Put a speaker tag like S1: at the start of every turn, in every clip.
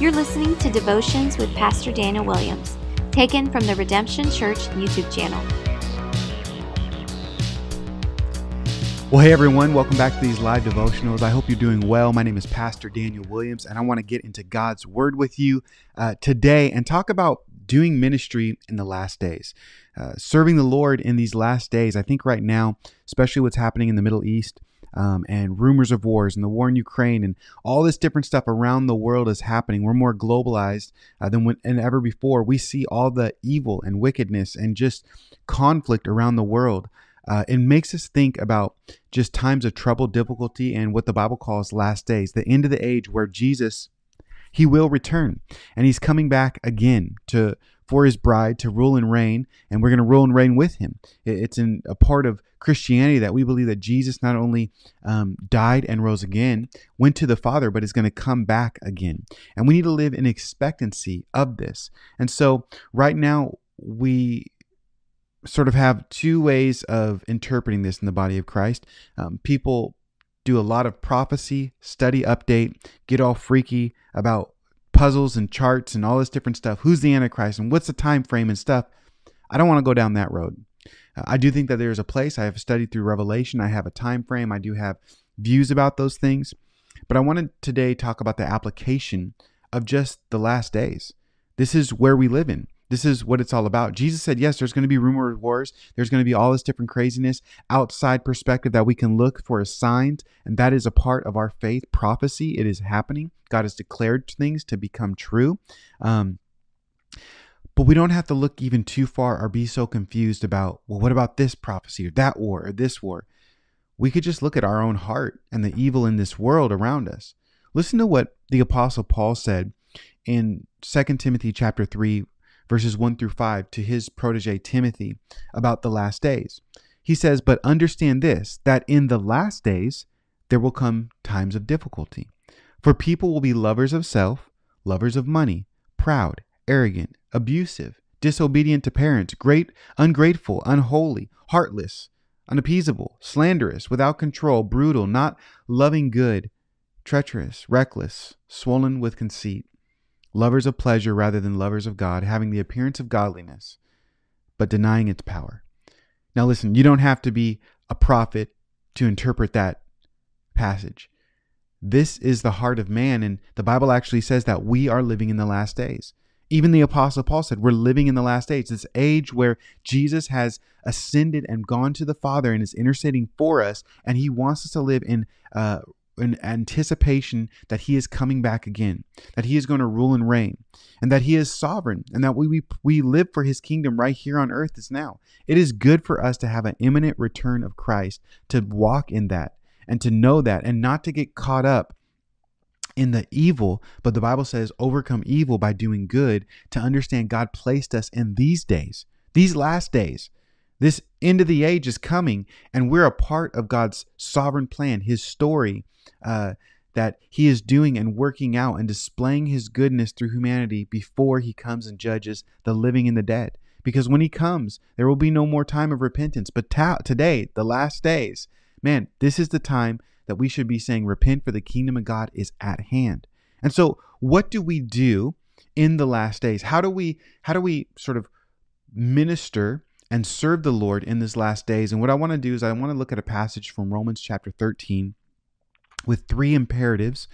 S1: You're listening to Devotions with Pastor Daniel Williams, taken from the Redemption Church YouTube channel.
S2: Well, hey everyone, welcome back to these live devotionals. I hope you're doing well. My name is Pastor Daniel Williams, and I want to get into God's Word with you uh, today and talk about doing ministry in the last days, uh, serving the Lord in these last days. I think right now, especially what's happening in the Middle East, um, and rumors of wars and the war in Ukraine and all this different stuff around the world is happening. We're more globalized uh, than when, and ever before. We see all the evil and wickedness and just conflict around the world. Uh, it makes us think about just times of trouble, difficulty, and what the Bible calls last days, the end of the age where Jesus, he will return and he's coming back again to for his bride to rule and reign, and we're going to rule and reign with him. It's in a part of Christianity that we believe that Jesus not only um, died and rose again, went to the Father, but is going to come back again. And we need to live in expectancy of this. And so, right now, we sort of have two ways of interpreting this in the body of Christ. Um, people do a lot of prophecy, study update, get all freaky about puzzles and charts and all this different stuff. Who's the Antichrist and what's the time frame and stuff? I don't want to go down that road. Uh, I do think that there's a place. I have studied through Revelation. I have a time frame. I do have views about those things. But I wanted today talk about the application of just the last days. This is where we live in. This is what it's all about. Jesus said, yes, there's going to be rumor of wars. There's going to be all this different craziness, outside perspective that we can look for as signs. And that is a part of our faith prophecy. It is happening. God has declared things to become true. Um, but we don't have to look even too far or be so confused about, well, what about this prophecy or that war or this war? We could just look at our own heart and the evil in this world around us. Listen to what the apostle Paul said in 2 Timothy chapter 3 verses 1 through 5 to his protege Timothy about the last days. He says, But understand this, that in the last days there will come times of difficulty. For people will be lovers of self, lovers of money, proud, arrogant, abusive, disobedient to parents, great, ungrateful, unholy, heartless, unappeasable, slanderous, without control, brutal, not loving good, treacherous, reckless, swollen with conceit lovers of pleasure rather than lovers of God, having the appearance of godliness, but denying its power. Now, listen, you don't have to be a prophet to interpret that passage. This is the heart of man, and the Bible actually says that we are living in the last days. Even the Apostle Paul said, We're living in the last age, this age where Jesus has ascended and gone to the Father and is interceding for us, and he wants us to live in uh, in anticipation that he is coming back again, that he is going to rule and reign, and that he is sovereign, and that we, we, we live for his kingdom right here on earth is now. It is good for us to have an imminent return of Christ, to walk in that, and to know that, and not to get caught up in the evil, but the Bible says, overcome evil by doing good, to understand God placed us in these days, these last days this end of the age is coming, and we're a part of God's sovereign plan, His story uh, that He is doing and working out and displaying His goodness through humanity before He comes and judges the living and the dead. Because when He comes, there will be no more time of repentance. But ta- today, the last days, man, this is the time that we should be saying, Repent, for the kingdom of God is at hand. And so, what do we do in the last days? How do we how do we sort of minister and serve the Lord in these last days. And what I want to do is I want to look at a passage from Romans chapter 13 with three imperatives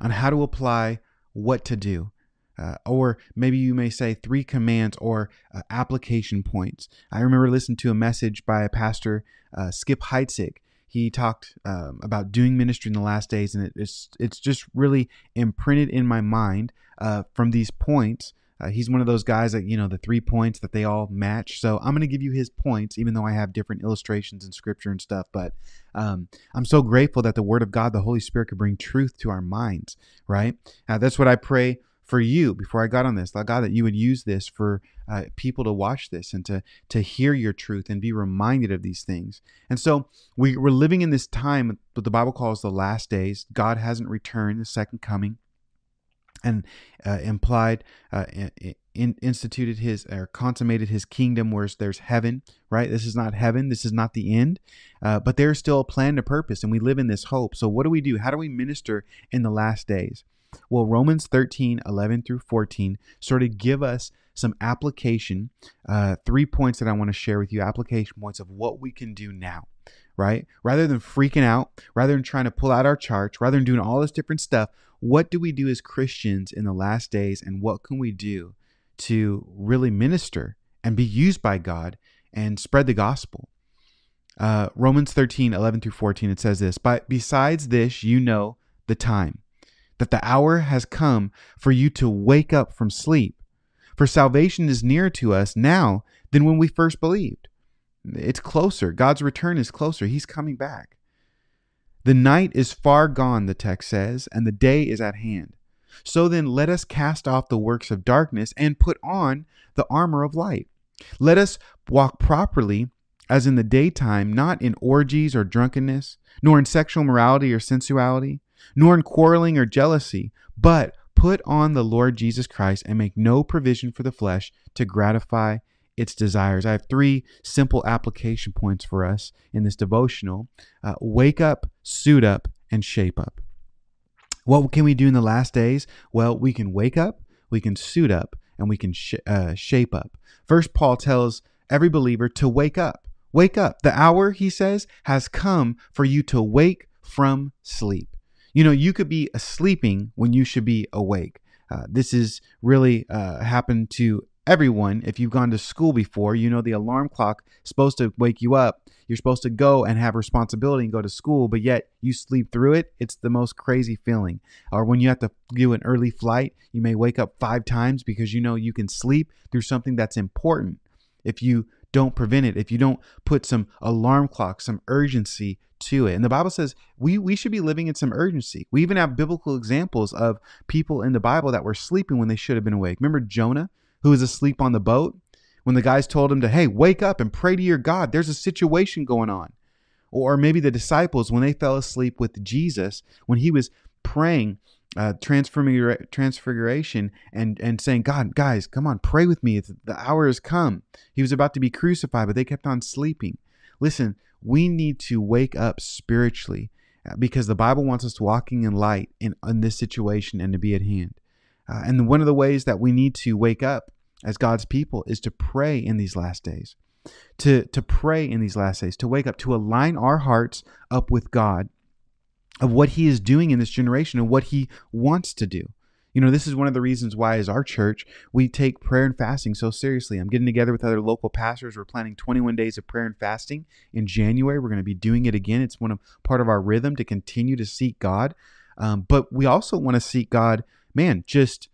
S2: on how to apply what to do. Uh, or maybe you may say three commands or uh, application points. I remember listening to a message by a pastor, uh, Skip Heitzig. He talked um, about doing ministry in the last days, and it, it's it's just really imprinted in my mind uh, from these points uh, he's one of those guys that, you know, the three points that they all match. So I'm going to give you his points, even though I have different illustrations and scripture and stuff. But um, I'm so grateful that the Word of God, the Holy Spirit, could bring truth to our minds, right? Uh, that's what I pray for you before I got on this. God, that you would use this for uh, people to watch this and to to hear your truth and be reminded of these things. And so we, we're living in this time, what the Bible calls the last days. God hasn't returned, the second coming and uh, implied uh, in, instituted his or consummated his kingdom where there's heaven right? This is not heaven. This is not the end. Uh, but there's still a plan a purpose and we live in this hope. So what do we do? How do we minister in the last days? Well, Romans 13, 11 through 14 sort of give us some application, uh, three points that I want to share with you, application points of what we can do now, right? Rather than freaking out, rather than trying to pull out our charts, rather than doing all this different stuff, what do we do as Christians in the last days and what can we do to really minister and be used by God and spread the gospel? Uh, Romans 13, 11 through 14, it says this But besides this, you know the time, that the hour has come for you to wake up from sleep. For salvation is nearer to us now than when we first believed. It's closer. God's return is closer. He's coming back. The night is far gone, the text says, and the day is at hand. So then, let us cast off the works of darkness and put on the armor of light. Let us walk properly as in the daytime, not in orgies or drunkenness, nor in sexual morality or sensuality, nor in quarreling or jealousy, but put on the Lord Jesus Christ and make no provision for the flesh to gratify its desires. I have three simple application points for us in this devotional uh, wake up, suit up, and shape up. What can we do in the last days? Well, we can wake up, we can suit up, and we can sh- uh, shape up. First, Paul tells every believer to wake up. Wake up. The hour, he says, has come for you to wake from sleep. You know, you could be sleeping when you should be awake. Uh, this is really uh, happened to everyone. If you've gone to school before, you know the alarm clock is supposed to wake you up. You're supposed to go and have responsibility and go to school, but yet you sleep through it. It's the most crazy feeling. Or when you have to do an early flight, you may wake up five times because you know you can sleep through something that's important. If you don't prevent it, if you don't put some alarm clock, some urgency to it. And the Bible says we, we should be living in some urgency. We even have biblical examples of people in the Bible that were sleeping when they should have been awake. Remember Jonah, who was asleep on the boat? When the guys told him to, hey, wake up and pray to your God, there's a situation going on. Or maybe the disciples, when they fell asleep with Jesus, when he was praying uh, transfiguration and and saying, God, guys, come on, pray with me. The hour has come. He was about to be crucified, but they kept on sleeping. Listen, we need to wake up spiritually uh, because the Bible wants us walking in light in, in this situation and to be at hand. Uh, and one of the ways that we need to wake up as God's people is to pray in these last days. To, to pray in these last days, to wake up, to align our hearts up with God of what he is doing in this generation and what he wants to do. You know, this is one of the reasons why, as our church, we take prayer and fasting so seriously. I'm getting together with other local pastors. We're planning 21 days of prayer and fasting in January. We're going to be doing it again. It's one of part of our rhythm to continue to seek God. Um, but we also want to seek God, man, just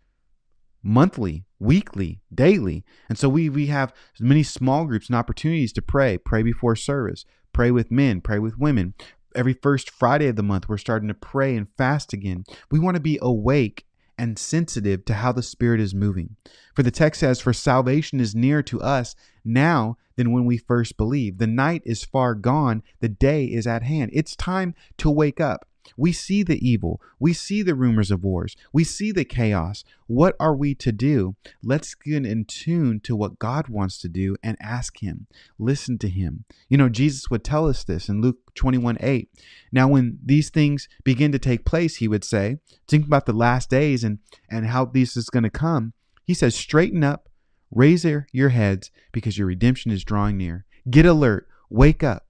S2: monthly, weekly, daily. And so we we have many small groups and opportunities to pray. Pray before service. Pray with men. Pray with women every first Friday of the month, we're starting to pray and fast again. We want to be awake and sensitive to how the Spirit is moving. For the text says, For salvation is nearer to us now than when we first believed. The night is far gone, the day is at hand. It's time to wake up. We see the evil. We see the rumors of wars. We see the chaos. What are we to do? Let's get in tune to what God wants to do and ask Him. Listen to Him. You know, Jesus would tell us this in Luke 21 8. Now, when these things begin to take place, He would say, think about the last days and, and how this is going to come. He says, straighten up, raise your heads, because your redemption is drawing near. Get alert, wake up.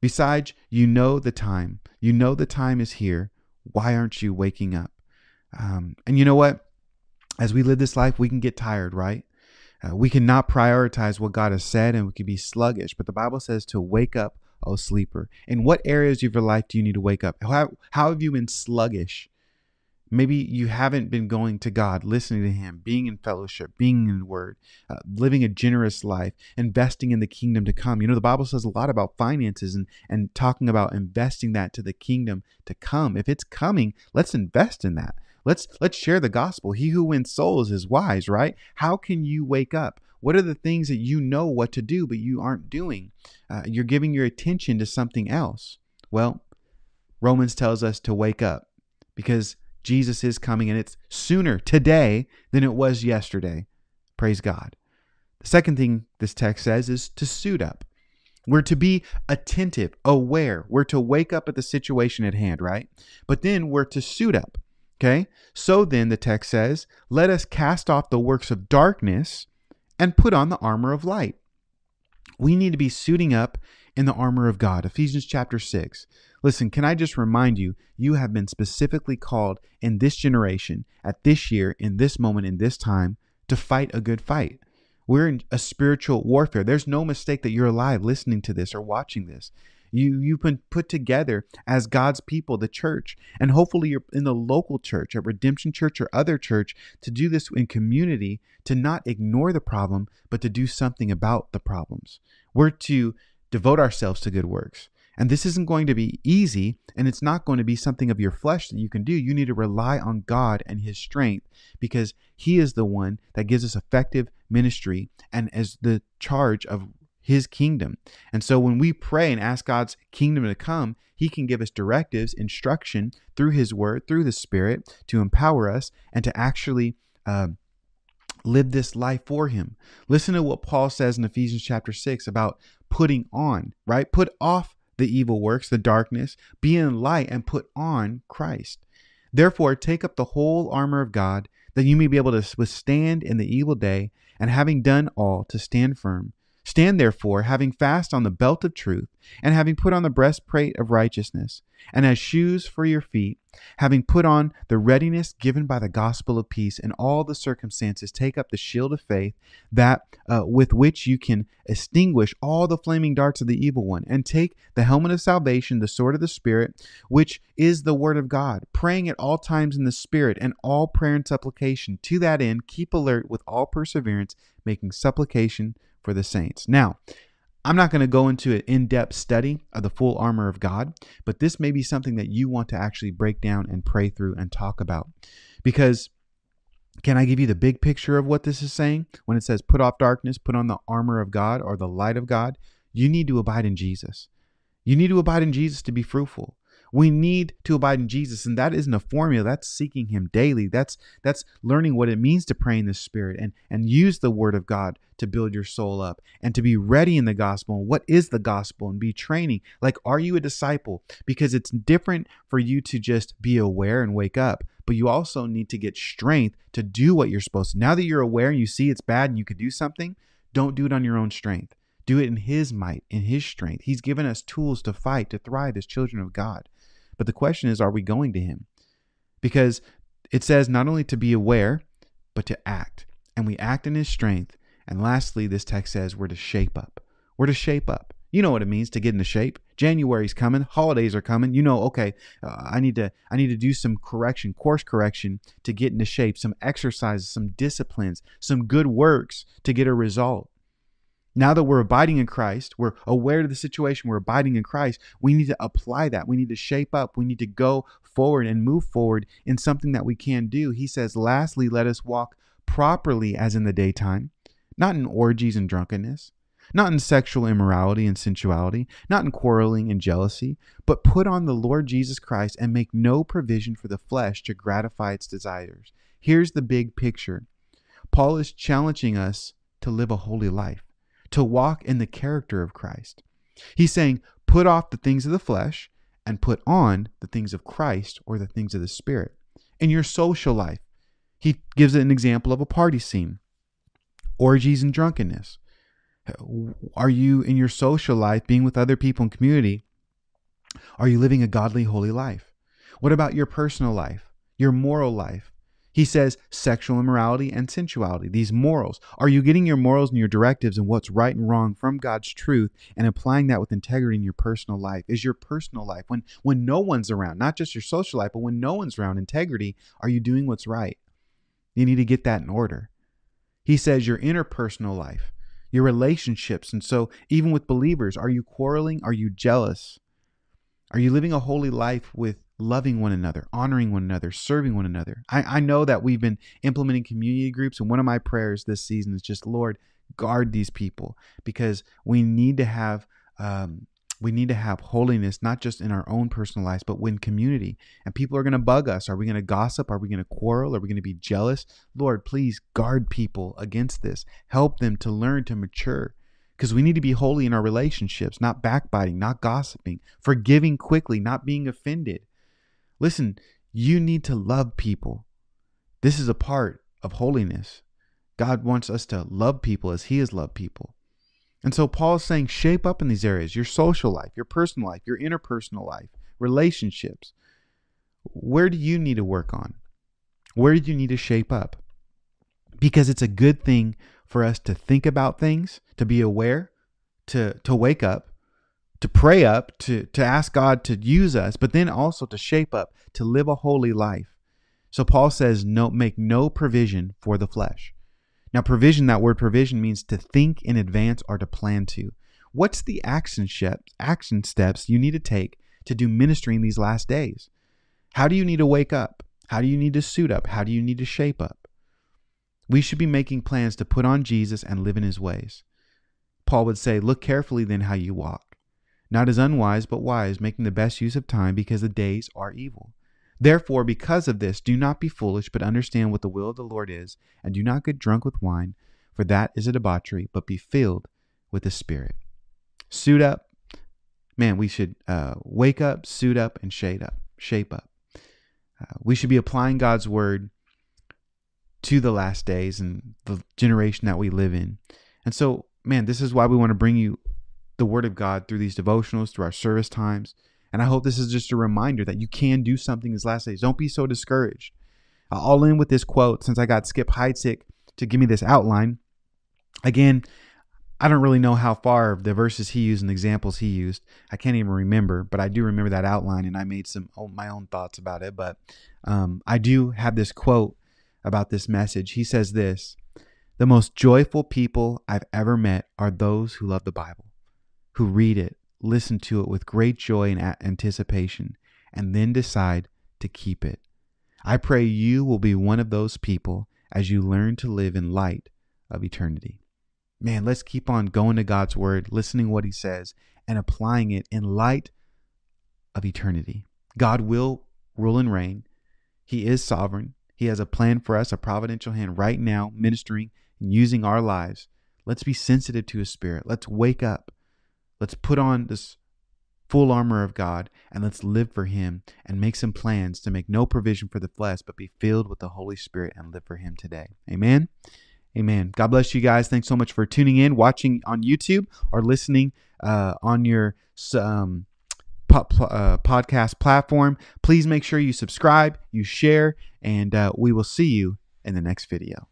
S2: Besides, you know the time. You know the time is here. Why aren't you waking up? Um, and you know what? As we live this life, we can get tired, right? Uh, we cannot prioritize what God has said and we can be sluggish. But the Bible says to wake up, O sleeper. In what areas of your life do you need to wake up? How, how have you been sluggish? Maybe you haven't been going to God, listening to Him, being in fellowship, being in the Word, uh, living a generous life, investing in the kingdom to come. You know, the Bible says a lot about finances and, and talking about investing that to the kingdom to come. If it's coming, let's invest in that. Let's let's share the gospel. He who wins souls is wise, right? How can you wake up? What are the things that you know what to do but you aren't doing? Uh, you're giving your attention to something else. Well, Romans tells us to wake up because Jesus is coming, and it's sooner today than it was yesterday. Praise God. The second thing this text says is to suit up. We're to be attentive, aware. We're to wake up at the situation at hand, right? But then we're to suit up. Okay? So then, the text says, let us cast off the works of darkness and put on the armor of light. We need to be suiting up in the armor of God. Ephesians chapter 6. Listen, can I just remind you, you have been specifically called in this generation, at this year, in this moment, in this time, to fight a good fight. We're in a spiritual warfare. There's no mistake that you're alive listening to this or watching this. You you've been put together as God's people, the church, and hopefully you're in the local church, at Redemption Church or other church, to do this in community, to not ignore the problem, but to do something about the problems. We're to devote ourselves to good works. And this isn't going to be easy, and it's not going to be something of your flesh that you can do. You need to rely on God and His strength because He is the one that gives us effective ministry and as the charge of His kingdom. And so when we pray and ask God's kingdom to come, He can give us directives, instruction through His word, through the Spirit to empower us and to actually. Uh, live this life for him. Listen to what Paul says in Ephesians chapter 6 about putting on, right? Put off the evil works, the darkness, be in light, and put on Christ. Therefore, take up the whole armor of God, that you may be able to withstand in the evil day, and having done all, to stand firm. Stand therefore, having fast on the belt of truth, and having put on the breastplate of righteousness, and as shoes for your feet, having put on the readiness given by the gospel of peace in all the circumstances, take up the shield of faith, that uh, with which you can extinguish all the flaming darts of the evil one, and take the helmet of salvation, the sword of the Spirit, which is the word of God, praying at all times in the Spirit, and all prayer and supplication. To that end, keep alert with all perseverance, making supplication for the saints. Now, I'm not going to go into an in depth study of the full armor of God, but this may be something that you want to actually break down and pray through and talk about. Because can I give you the big picture of what this is saying? When it says, put off darkness, put on the armor of God or the light of God, you need to abide in Jesus. You need to abide in Jesus to be fruitful. We need to abide in Jesus, and that isn't a formula. That's seeking Him daily. That's that's learning what it means to pray in the Spirit and and use the Word of God to build your soul up and to be ready in the gospel. What is the gospel? And be training. Like, are you a disciple? Because it's different for you to just be aware and wake up, but you also need to get strength to do what you're supposed to. Now that you're aware and you see it's bad and you could do something, don't do it on your own strength. Do it in His might, in His strength. He's given us tools to fight, to thrive as children of God. But the question is, are we going to Him? Because it says not only to be aware, but to act. And we act in His strength. And lastly, this text says we're to shape up. We're to shape up. You know what it means to get into shape. January's coming, holidays are coming. You know, okay, uh, I need to I need to do some correction, course correction to get into shape, some exercises, some disciplines, some good works to get a result. Now that we're abiding in Christ, we're aware of the situation, we're abiding in Christ, we need to apply that. We need to shape up. We need to go forward and move forward in something that we can do. He says, Lastly, let us walk properly as in the daytime, not in orgies and drunkenness, not in sexual immorality and sensuality, not in quarreling and jealousy, but put on the Lord Jesus Christ and make no provision for the flesh to gratify its desires. Here's the big picture Paul is challenging us to live a holy life to walk in the character of Christ. He's saying, put off the things of the flesh and put on the things of Christ or the things of the Spirit. In your social life, he gives an example of a party scene, orgies and drunkenness. Are you in your social life, being with other people in community, are you living a godly, holy life? What about your personal life, your moral life? He says sexual immorality and sensuality, these morals. Are you getting your morals and your directives and what's right and wrong from God's truth and applying that with integrity in your personal life? Is your personal life, when, when no one's around, not just your social life, but when no one's around, integrity, are you doing what's right? You need to get that in order. He says your interpersonal life, your relationships. And so, even with believers, are you quarreling? Are you jealous? Are you living a holy life with loving one another, honoring one another, serving one another. I, I know that we've been implementing community groups, and one of my prayers this season is just, Lord, guard these people because we need to have um, we need to have holiness not just in our own personal lives but in community and people are going to bug us. Are we going to gossip? Are we going to quarrel? Are we going to be jealous? Lord please guard people against this. Help them to learn to mature because we need to be holy in our relationships not backbiting not gossiping forgiving quickly not being offended Listen, You need to love people. This is a part of holiness. God wants us to love people as He has loved people. And so Paul is saying, shape up in these areas your social life, your personal life, your interpersonal life, relationships. Where do you need to work on? Where do you need to shape up? Because it's a good thing for us to think about things, to be aware, to, to wake up, to pray up, to, to ask God to use us, but then also to shape up, to live a holy life. So Paul says, no, make no provision for the flesh. Now, provision, that word provision means to think in advance or to plan to. What's the action steps, action steps you need to take to do ministry in these last days? How do you need to wake up? How do you need to suit up? How do you need to shape up? We should be making plans to put on Jesus and live in his ways. Paul would say, Look carefully then how you walk, not as unwise, but wise, making the best use of time because the days are evil. Therefore, because of this, do not be foolish, but understand what the will of the Lord is, and do not get drunk with wine, for that is a debauchery, but be filled with the Spirit. Suit up. Man, we should uh, wake up, suit up, and shade up, shape up. Uh, we should be applying God's word to the last days and the generation that we live in. And so, man, this is why we want to bring you the word of God through these devotionals, through our service times, and I hope this is just a reminder that you can do something these last days. Don't be so discouraged. I'll end with this quote since I got Skip Heitzig to give me this outline. Again, I don't really know how far the verses he used and the examples he used. I can't even remember, but I do remember that outline and I made some oh, my own thoughts about it. But um, I do have this quote about this message. He says this The most joyful people I've ever met are those who love the Bible, who read it, listen to it with great joy and anticipation, and then decide to keep it. I pray you will be one of those people as you learn to live in light of eternity. Man, let's keep on going to God's word, listening what he says, and applying it in light of eternity. God will rule and reign. He is sovereign. He has a plan for us, a providential hand right now, ministering and using our lives. Let's be sensitive to his spirit. Let's wake up. Let's put on this full armor of God and let's live for Him and make some plans to make no provision for the flesh, but be filled with the Holy Spirit and live for Him today. Amen. Amen. God bless you guys. Thanks so much for tuning in, watching on YouTube, or listening uh, on your um, po- uh, podcast platform. Please make sure you subscribe, you share, and uh, we will see you in the next video.